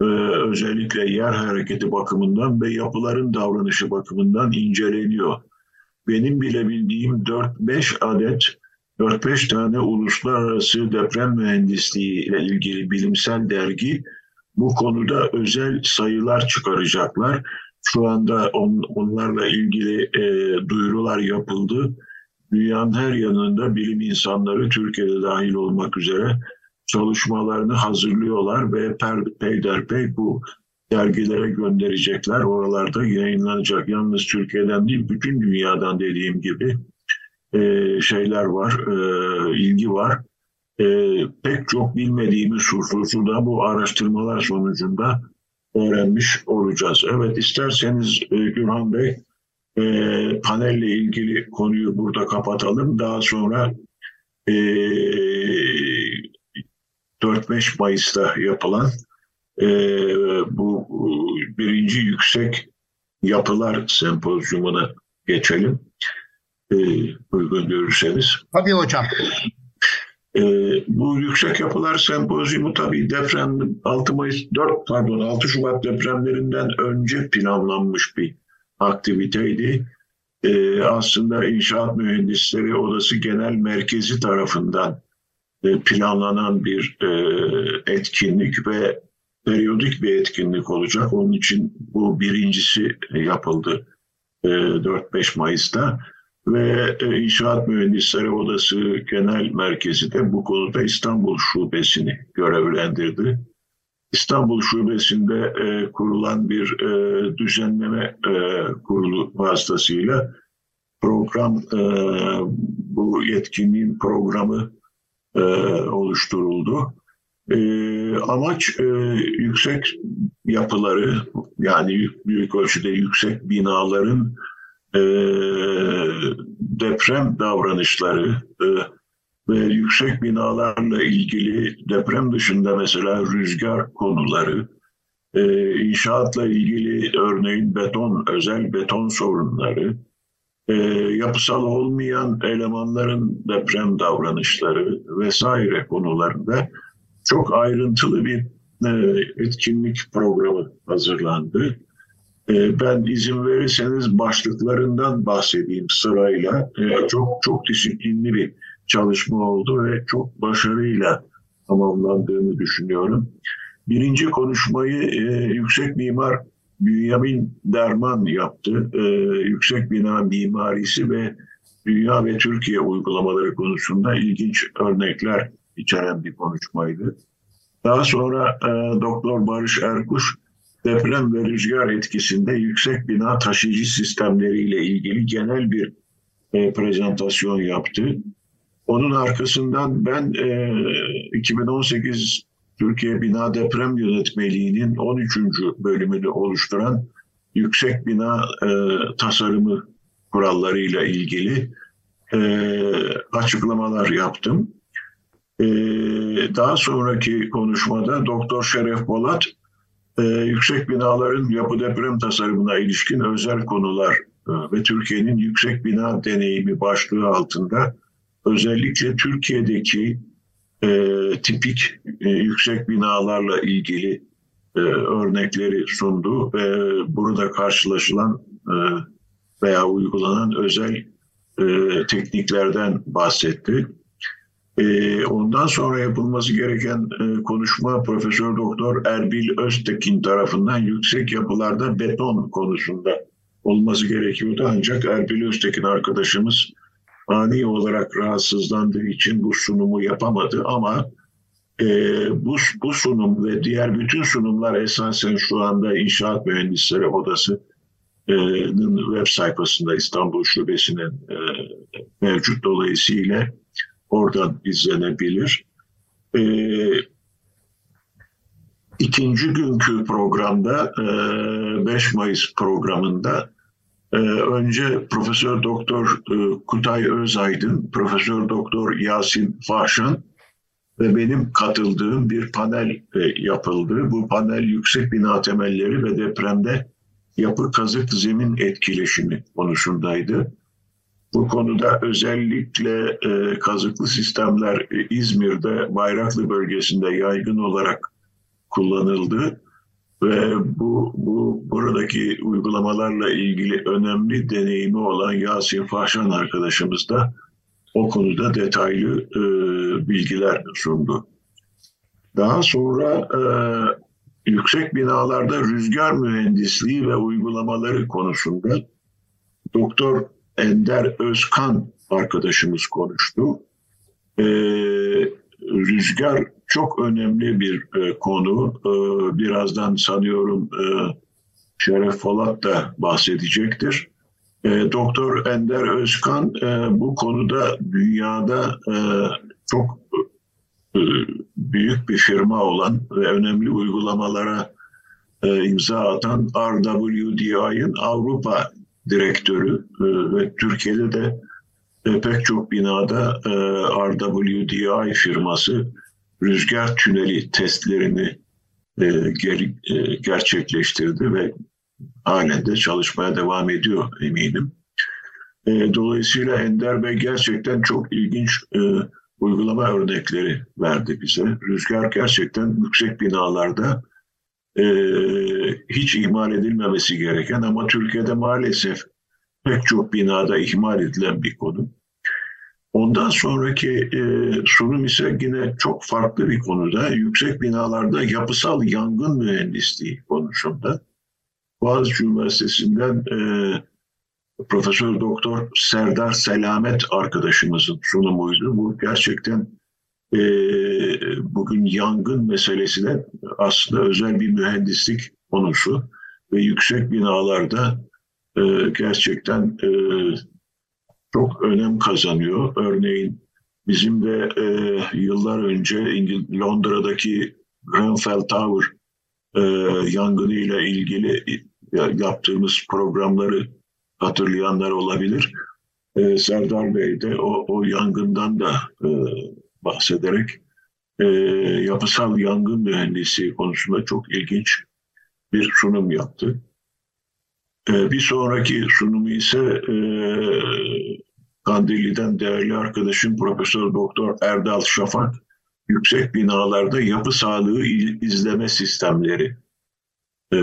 Speaker 5: e, özellikle yer hareketi bakımından ve yapıların davranışı bakımından inceleniyor. Benim bile bildiğim 4-5 adet 4-5 tane uluslararası deprem mühendisliği ile ilgili bilimsel dergi bu konuda özel sayılar çıkaracaklar. Şu anda on, onlarla ilgili e, duyurular yapıldı. Dünyanın her yanında bilim insanları Türkiye'de dahil olmak üzere çalışmalarını hazırlıyorlar ve per, peyderpey bu dergilere gönderecekler. Oralarda yayınlanacak. Yalnız Türkiye'den değil bütün dünyadan dediğim gibi e, şeyler var, e, ilgi var. E, pek çok bilmediğimiz hususu da bu araştırmalar sonucunda öğrenmiş olacağız. Evet isterseniz e, Gürhan Bey e, panelle ilgili konuyu burada kapatalım. Daha sonra e, 4-5 Mayıs'ta yapılan e, bu birinci yüksek yapılar sempozyumuna geçelim. E, uygun görürseniz.
Speaker 2: Tabii hocam.
Speaker 5: E, bu yüksek yapılar sempozyumu tabii deprem 6 Mayıs 4 pardon 6 Şubat depremlerinden önce planlanmış bir aktiviteydi. E, aslında İnşaat Mühendisleri Odası Genel Merkezi tarafından e, planlanan bir e, etkinlik ve periyodik bir etkinlik olacak. Onun için bu birincisi yapıldı 4-5 e, Mayıs'ta ve İnşaat Mühendisleri Odası Genel Merkezi de bu konuda İstanbul Şubesini görevlendirdi. İstanbul Şubesi'nde kurulan bir düzenleme kurulu vasıtasıyla program, bu yetkinliğin programı e, oluşturuldu. E, amaç e, yüksek yapıları yani büyük ölçüde yüksek binaların e, deprem davranışları e, ve yüksek binalarla ilgili deprem dışında mesela rüzgar konuları, e, inşaatla ilgili örneğin beton, özel beton sorunları, e, yapısal olmayan elemanların deprem davranışları vesaire konularında çok ayrıntılı bir e, etkinlik programı hazırlandı. E, ben izin verirseniz başlıklarından bahsedeyim sırayla. E, çok çok disiplinli bir çalışma oldu ve çok başarıyla tamamlandığını düşünüyorum. Birinci konuşmayı e, yüksek mimar Bünyamin Derman yaptı. E, yüksek bina mimarisi ve dünya ve Türkiye uygulamaları konusunda ilginç örnekler içeren bir konuşmaydı. Daha sonra e, Doktor Barış Erkuş deprem ve rüzgar etkisinde yüksek bina taşıyıcı sistemleriyle ilgili genel bir e, prezentasyon yaptı. Onun arkasından ben e, 2018 Türkiye Bina Deprem Yönetmeliği'nin 13. bölümünü oluşturan yüksek bina e, tasarımı kurallarıyla ilgili e, açıklamalar yaptım. E, daha sonraki konuşmada Doktor Şeref Polat e, yüksek binaların yapı deprem tasarımına ilişkin özel konular e, ve Türkiye'nin yüksek bina deneyimi başlığı altında özellikle Türkiye'deki e, tipik e, yüksek binalarla ilgili e, örnekleri sundu ve burada karşılaşılan e, veya uygulanan özel e, tekniklerden bahsetti. E, ondan sonra yapılması gereken e, konuşma Profesör Doktor Erbil Öztekin tarafından yüksek yapılarda beton konusunda olması gerekiyordu. Ancak Erbil Öztekin arkadaşımız ani olarak rahatsızlandığı için bu sunumu yapamadı ama e, bu, bu sunum ve diğer bütün sunumlar esasen şu anda İnşaat Mühendisleri Odası'nın web sayfasında İstanbul Şubesi'nin e, mevcut dolayısıyla oradan izlenebilir. E, ikinci günkü programda 5 Mayıs programında ee, önce Profesör Doktor e, Kutay Özaydın, Profesör Doktor Yasin Fahşan ve benim katıldığım bir panel e, yapıldı. Bu panel yüksek bina temelleri ve depremde yapı kazık zemin etkileşimi konusundaydı. Bu konuda özellikle e, kazıklı sistemler İzmir'de Bayraklı bölgesinde yaygın olarak kullanıldı ve bu, bu buradaki uygulamalarla ilgili önemli deneyimi olan Yasin Fahşan arkadaşımız da o konuda detaylı e, bilgiler sundu. Daha sonra e, yüksek binalarda rüzgar mühendisliği ve uygulamaları konusunda Doktor Ender Özkan arkadaşımız konuştu. E, rüzgar çok önemli bir e, konu. E, birazdan sanıyorum e, Şeref Polat da bahsedecektir. E, Doktor Ender Özkan e, bu konuda dünyada e, çok büyük bir firma olan ve önemli uygulamalara imza atan RWDI'ın Avrupa direktörü ve Türkiye'de de pek çok binada RWDI firması rüzgar tüneli testlerini gerçekleştirdi ve halen de çalışmaya devam ediyor eminim. Dolayısıyla Ender Bey gerçekten çok ilginç uygulama örnekleri verdi bize. Rüzgar gerçekten yüksek binalarda e, hiç ihmal edilmemesi gereken ama Türkiye'de maalesef pek çok binada ihmal edilen bir konu. Ondan sonraki e, sunum ise yine çok farklı bir konuda. Yüksek binalarda yapısal yangın mühendisliği konusunda. Boğaziçi Üniversitesi'nden e, Profesör Doktor Serdar Selamet arkadaşımızın sunumuydu. Bu gerçekten e, bugün yangın meselesi de aslında özel bir mühendislik konusu ve yüksek binalarda e, gerçekten e, çok önem kazanıyor. Örneğin bizim de e, yıllar önce İngil Londra'daki Grenfell Tower e, yangını ile ilgili yaptığımız programları hatırlayanlar olabilir. E, Serdar Bey de o, o yangından da e, bahsederek e, yapısal yangın mühendisi konusunda çok ilginç bir sunum yaptı. E, bir sonraki sunumu ise e, Kandilli'den değerli arkadaşım Profesör Doktor Erdal Şafak yüksek binalarda yapı sağlığı izleme sistemleri e,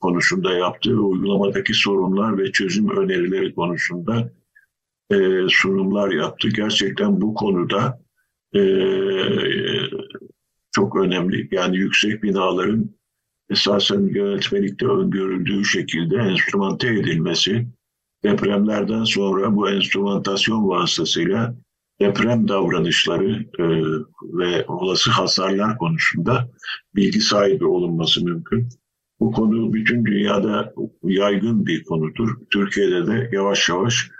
Speaker 5: konusunda yaptığı ve uygulamadaki sorunlar ve çözüm önerileri konusunda e, sunumlar yaptı. Gerçekten bu konuda e, çok önemli. Yani yüksek binaların esasen yönetmelikte öngörüldüğü şekilde enstrümante edilmesi, depremlerden sonra bu enstrümantasyon vasıtasıyla deprem davranışları e, ve olası hasarlar konusunda bilgi sahibi olunması mümkün. Bu konu bütün dünyada yaygın bir konudur. Türkiye'de de yavaş yavaş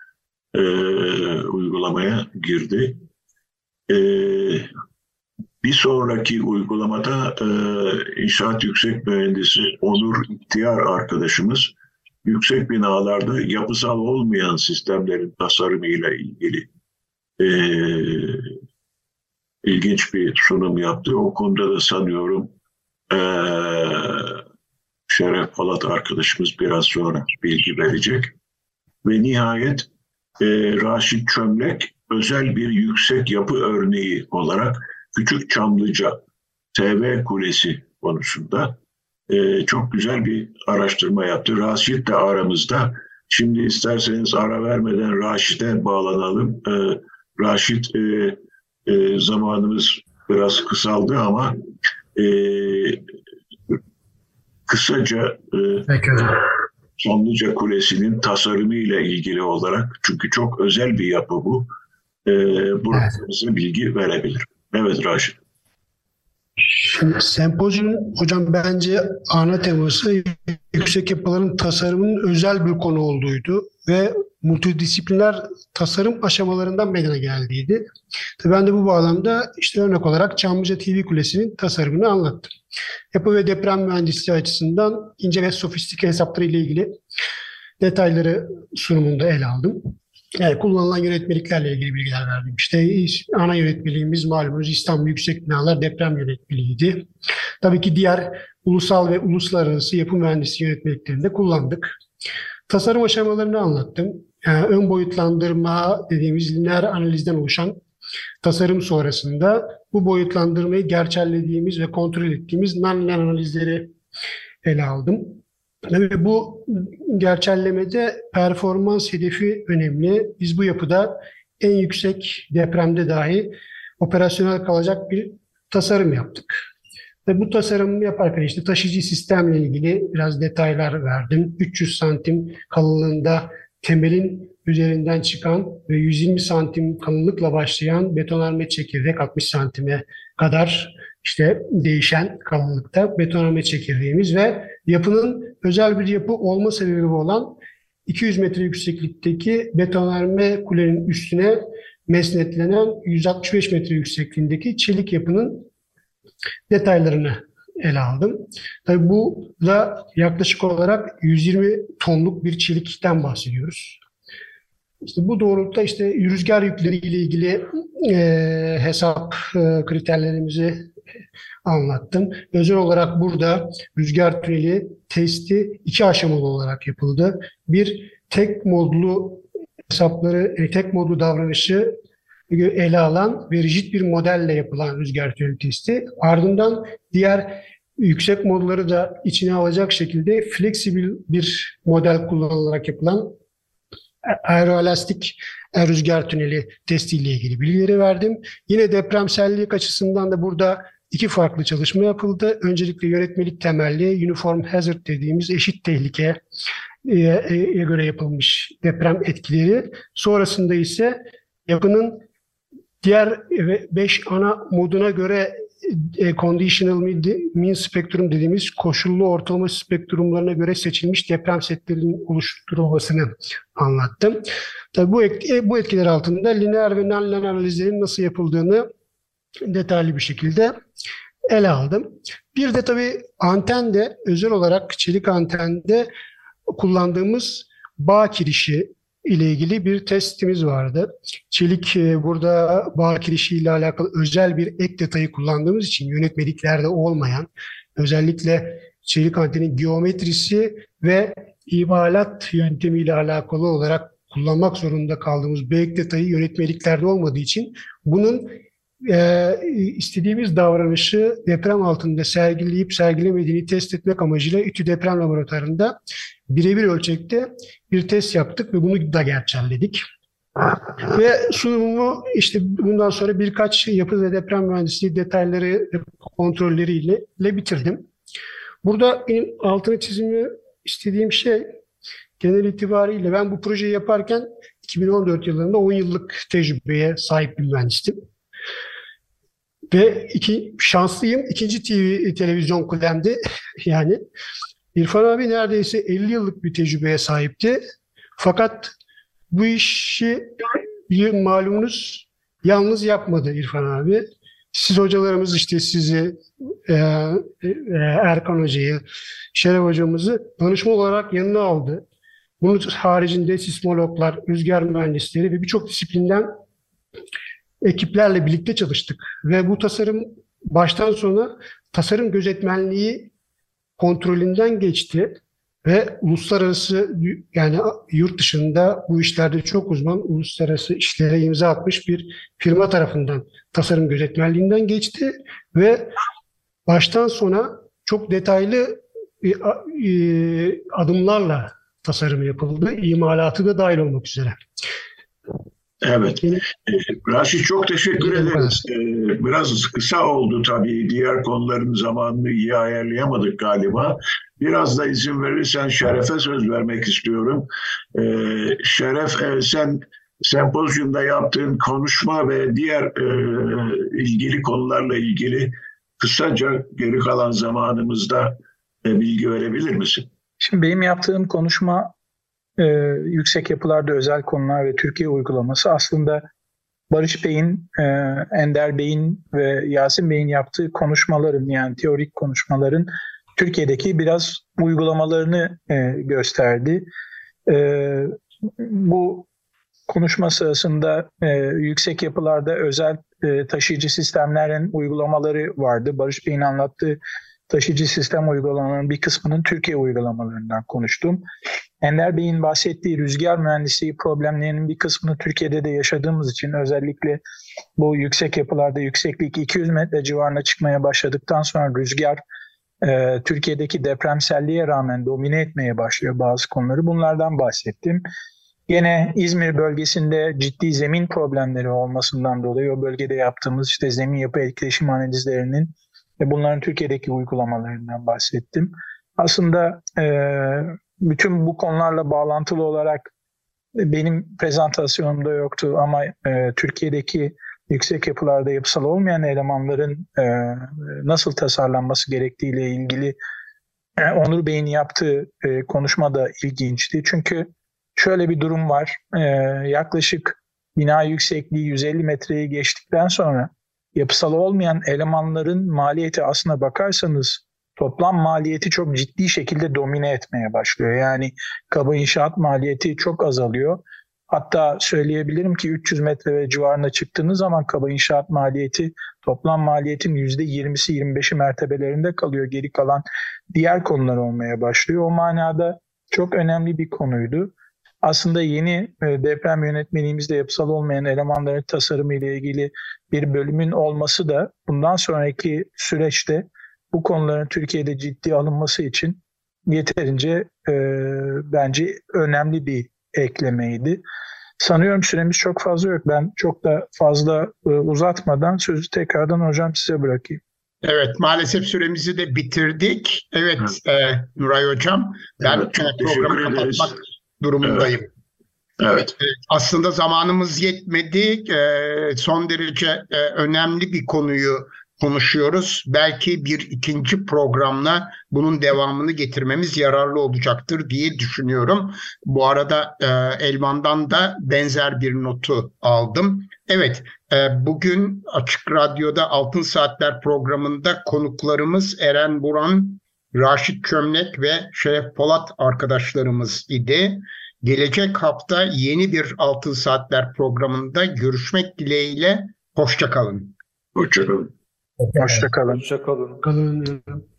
Speaker 5: e, uygulamaya girdi. E, bir sonraki uygulamada e, İnşaat Yüksek Mühendisi Onur İhtiyar arkadaşımız yüksek binalarda yapısal olmayan sistemlerin tasarımıyla ilgili e, ilginç bir sunum yaptı. O konuda da sanıyorum e, Şeref Polat arkadaşımız biraz sonra bilgi verecek. Ve nihayet e, Raşit Çömlek özel bir yüksek yapı örneği olarak Küçük Çamlıca TV Kulesi konusunda e, çok güzel bir araştırma yaptı. Raşit de aramızda. Şimdi isterseniz ara vermeden Raşit'e bağlanalım. E, Raşit e, e, zamanımız biraz kısaldı ama e, kısaca e, Çamlıca Kulesi'nin tasarımı ile ilgili olarak çünkü çok özel bir yapı bu. E, burada evet. bilgi verebilir. Evet Raşit.
Speaker 3: Şimdi sempozyum hocam bence ana teması yüksek yapıların tasarımının özel bir konu olduğuydu ve multidisipliner tasarım aşamalarından meydana geldiydi. Tabii ben de bu bağlamda işte örnek olarak Çamlıca TV Kulesi'nin tasarımını anlattım. Yapı ve deprem mühendisliği açısından ince ve sofistike hesapları ile ilgili detayları sunumunda ele aldım. Yani kullanılan yönetmeliklerle ilgili bilgiler verdim. İşte ana yönetmeliğimiz malumunuz İstanbul Yüksek Binalar Deprem Yönetmeliğiydi. Tabii ki diğer ulusal ve uluslararası yapı mühendisliği yönetmeliklerini de kullandık. Tasarım aşamalarını anlattım. Yani ön boyutlandırma dediğimiz lineer analizden oluşan tasarım sonrasında bu boyutlandırmayı gerçellediğimiz ve kontrol ettiğimiz non-linear analizleri ele aldım. Ve bu gerçellemede performans hedefi önemli. Biz bu yapıda en yüksek depremde dahi operasyonel kalacak bir tasarım yaptık. Ve bu tasarımı yaparken işte taşıyıcı sistemle ilgili biraz detaylar verdim. 300 santim kalınlığında temelin üzerinden çıkan ve 120 santim kalınlıkla başlayan betonarme çekirdek 60 santime kadar işte değişen kalınlıkta betonarme çekirdeğimiz ve yapının özel bir yapı olma sebebi olan 200 metre yükseklikteki betonarme kulenin üstüne mesnetlenen 165 metre yüksekliğindeki çelik yapının detaylarını ele aldım. Tabii bu da yaklaşık olarak 120 tonluk bir çelikten bahsediyoruz. İşte bu doğrultuda işte rüzgar yükleri ile ilgili e, hesap e, kriterlerimizi anlattım. Özel olarak burada rüzgar tüneli testi iki aşamalı olarak yapıldı. Bir tek modlu hesapları, e, tek modlu davranışı ele alan ve rigid bir modelle yapılan rüzgar tüneli testi. Ardından diğer yüksek modları da içine alacak şekilde fleksibil bir model kullanılarak yapılan aeroelastik rüzgar tüneli testiyle ilgili bilgileri verdim. Yine depremsellik açısından da burada iki farklı çalışma yapıldı. Öncelikle yönetmelik temelli Uniform Hazard dediğimiz eşit tehlike göre yapılmış deprem etkileri. Sonrasında ise yapının diğer beş ana moduna göre e, conditional mean spektrum dediğimiz koşullu ortalama spektrumlarına göre seçilmiş deprem setlerinin oluşturulmasını anlattım. Tabii bu, bu etkiler altında lineer ve non-lineer analizlerin nasıl yapıldığını detaylı bir şekilde ele aldım. Bir de tabii antende özel olarak çelik antende kullandığımız bağ kirişi ile ilgili bir testimiz vardı. Çelik e, burada bağ kirişi ile alakalı özel bir ek detayı kullandığımız için yönetmeliklerde olmayan özellikle çelik antenin geometrisi ve imalat yöntemiyle alakalı olarak kullanmak zorunda kaldığımız bir ek detayı yönetmeliklerde olmadığı için bunun e, istediğimiz davranışı deprem altında sergileyip sergilemediğini test etmek amacıyla İTÜ Deprem Laboratuvarı'nda birebir ölçekte bir test yaptık ve bunu da gerçekledik. Ve sunumumu işte bundan sonra birkaç yapı ve deprem mühendisliği detayları kontrolleriyle ile bitirdim. Burada benim altını çizimi istediğim şey genel itibariyle ben bu projeyi yaparken 2014 yılında 10 yıllık tecrübeye sahip bir mühendistim. Ve iki, şanslıyım. ikinci TV televizyon kudemde [LAUGHS] yani İrfan abi neredeyse 50 yıllık bir tecrübeye sahipti. Fakat bu işi malumunuz yalnız yapmadı İrfan abi. Siz hocalarımız işte sizi, e, e, Erkan Hoca'yı, Şeref Hocamızı danışma olarak yanına aldı. Bunun haricinde sismologlar, rüzgar mühendisleri ve birçok disiplinden ekiplerle birlikte çalıştık. Ve bu tasarım baştan sona tasarım gözetmenliği kontrolünden geçti ve uluslararası yani yurt dışında bu işlerde çok uzman uluslararası işlere imza atmış bir firma tarafından tasarım gözetmenliğinden geçti ve baştan sona çok detaylı e, e, adımlarla tasarım yapıldı. İmalatı da dahil olmak üzere.
Speaker 5: Evet. Ee, Raşit çok teşekkür ederiz. Ee, biraz kısa oldu tabii. Diğer konuların zamanını iyi ayarlayamadık galiba. Biraz da izin verirsen Şeref'e söz vermek istiyorum. Ee, Şeref e, sen sempozyumda yaptığın konuşma ve diğer e, ilgili konularla ilgili kısaca geri kalan zamanımızda e, bilgi verebilir misin?
Speaker 6: Şimdi benim yaptığım konuşma e, yüksek yapılarda özel konular ve Türkiye uygulaması aslında Barış Bey'in, e, Ender Bey'in ve Yasin Bey'in yaptığı konuşmaların yani teorik konuşmaların Türkiye'deki biraz uygulamalarını e, gösterdi. E, bu konuşma sırasında e, yüksek yapılarda özel e, taşıyıcı sistemlerin uygulamaları vardı. Barış Bey'in anlattığı taşıyıcı sistem uygulamalarının bir kısmının Türkiye uygulamalarından konuştum. Ender Bey'in bahsettiği rüzgar mühendisliği problemlerinin bir kısmını Türkiye'de de yaşadığımız için özellikle bu yüksek yapılarda yükseklik 200 metre civarına çıkmaya başladıktan sonra rüzgar e, Türkiye'deki depremselliğe rağmen domine etmeye başlıyor bazı konuları. Bunlardan bahsettim. Yine İzmir bölgesinde ciddi zemin problemleri olmasından dolayı o bölgede yaptığımız işte zemin yapı etkileşim analizlerinin ve bunların Türkiye'deki uygulamalarından bahsettim. Aslında e, bütün bu konularla bağlantılı olarak benim prezentasyonumda yoktu ama e, Türkiye'deki yüksek yapılarda yapısal olmayan elemanların e, nasıl tasarlanması gerektiğiyle ilgili e, Onur Bey'in yaptığı e, konuşma da ilginçti. Çünkü şöyle bir durum var. E, yaklaşık bina yüksekliği 150 metreyi geçtikten sonra yapısal olmayan elemanların maliyeti aslına bakarsanız toplam maliyeti çok ciddi şekilde domine etmeye başlıyor. Yani kaba inşaat maliyeti çok azalıyor. Hatta söyleyebilirim ki 300 metre ve civarına çıktığınız zaman kaba inşaat maliyeti toplam maliyetin %20'si 25'i mertebelerinde kalıyor. Geri kalan diğer konular olmaya başlıyor. O manada çok önemli bir konuydu. Aslında yeni e, deprem yönetmeliğimizde yapısal olmayan elemanların tasarımı ile ilgili bir bölümün olması da bundan sonraki süreçte bu konuların Türkiye'de ciddi alınması için yeterince e, bence önemli bir eklemeydi. Sanıyorum süremiz çok fazla yok. Ben çok da fazla e, uzatmadan sözü tekrardan hocam size bırakayım.
Speaker 2: Evet maalesef süremizi de bitirdik. Evet. E, Nuray Hocam ben evet, programı kapatmak durumundayım. Evet. Evet. Aslında zamanımız yetmedi. E, son derece e, önemli bir konuyu konuşuyoruz. Belki bir ikinci programla bunun devamını getirmemiz yararlı olacaktır diye düşünüyorum. Bu arada e, Elvan'dan da benzer bir notu aldım. Evet, e, bugün Açık Radyo'da Altın Saatler programında konuklarımız Eren Buran, Raşit Kömlek ve Şeref Polat arkadaşlarımız idi. Gelecek hafta yeni bir Altın Saatler programında görüşmek dileğiyle. Hoşçakalın.
Speaker 5: Hoşçakalın.
Speaker 6: Hoşçakalın.
Speaker 4: Hoşçakalın.
Speaker 3: Hoşçakalın.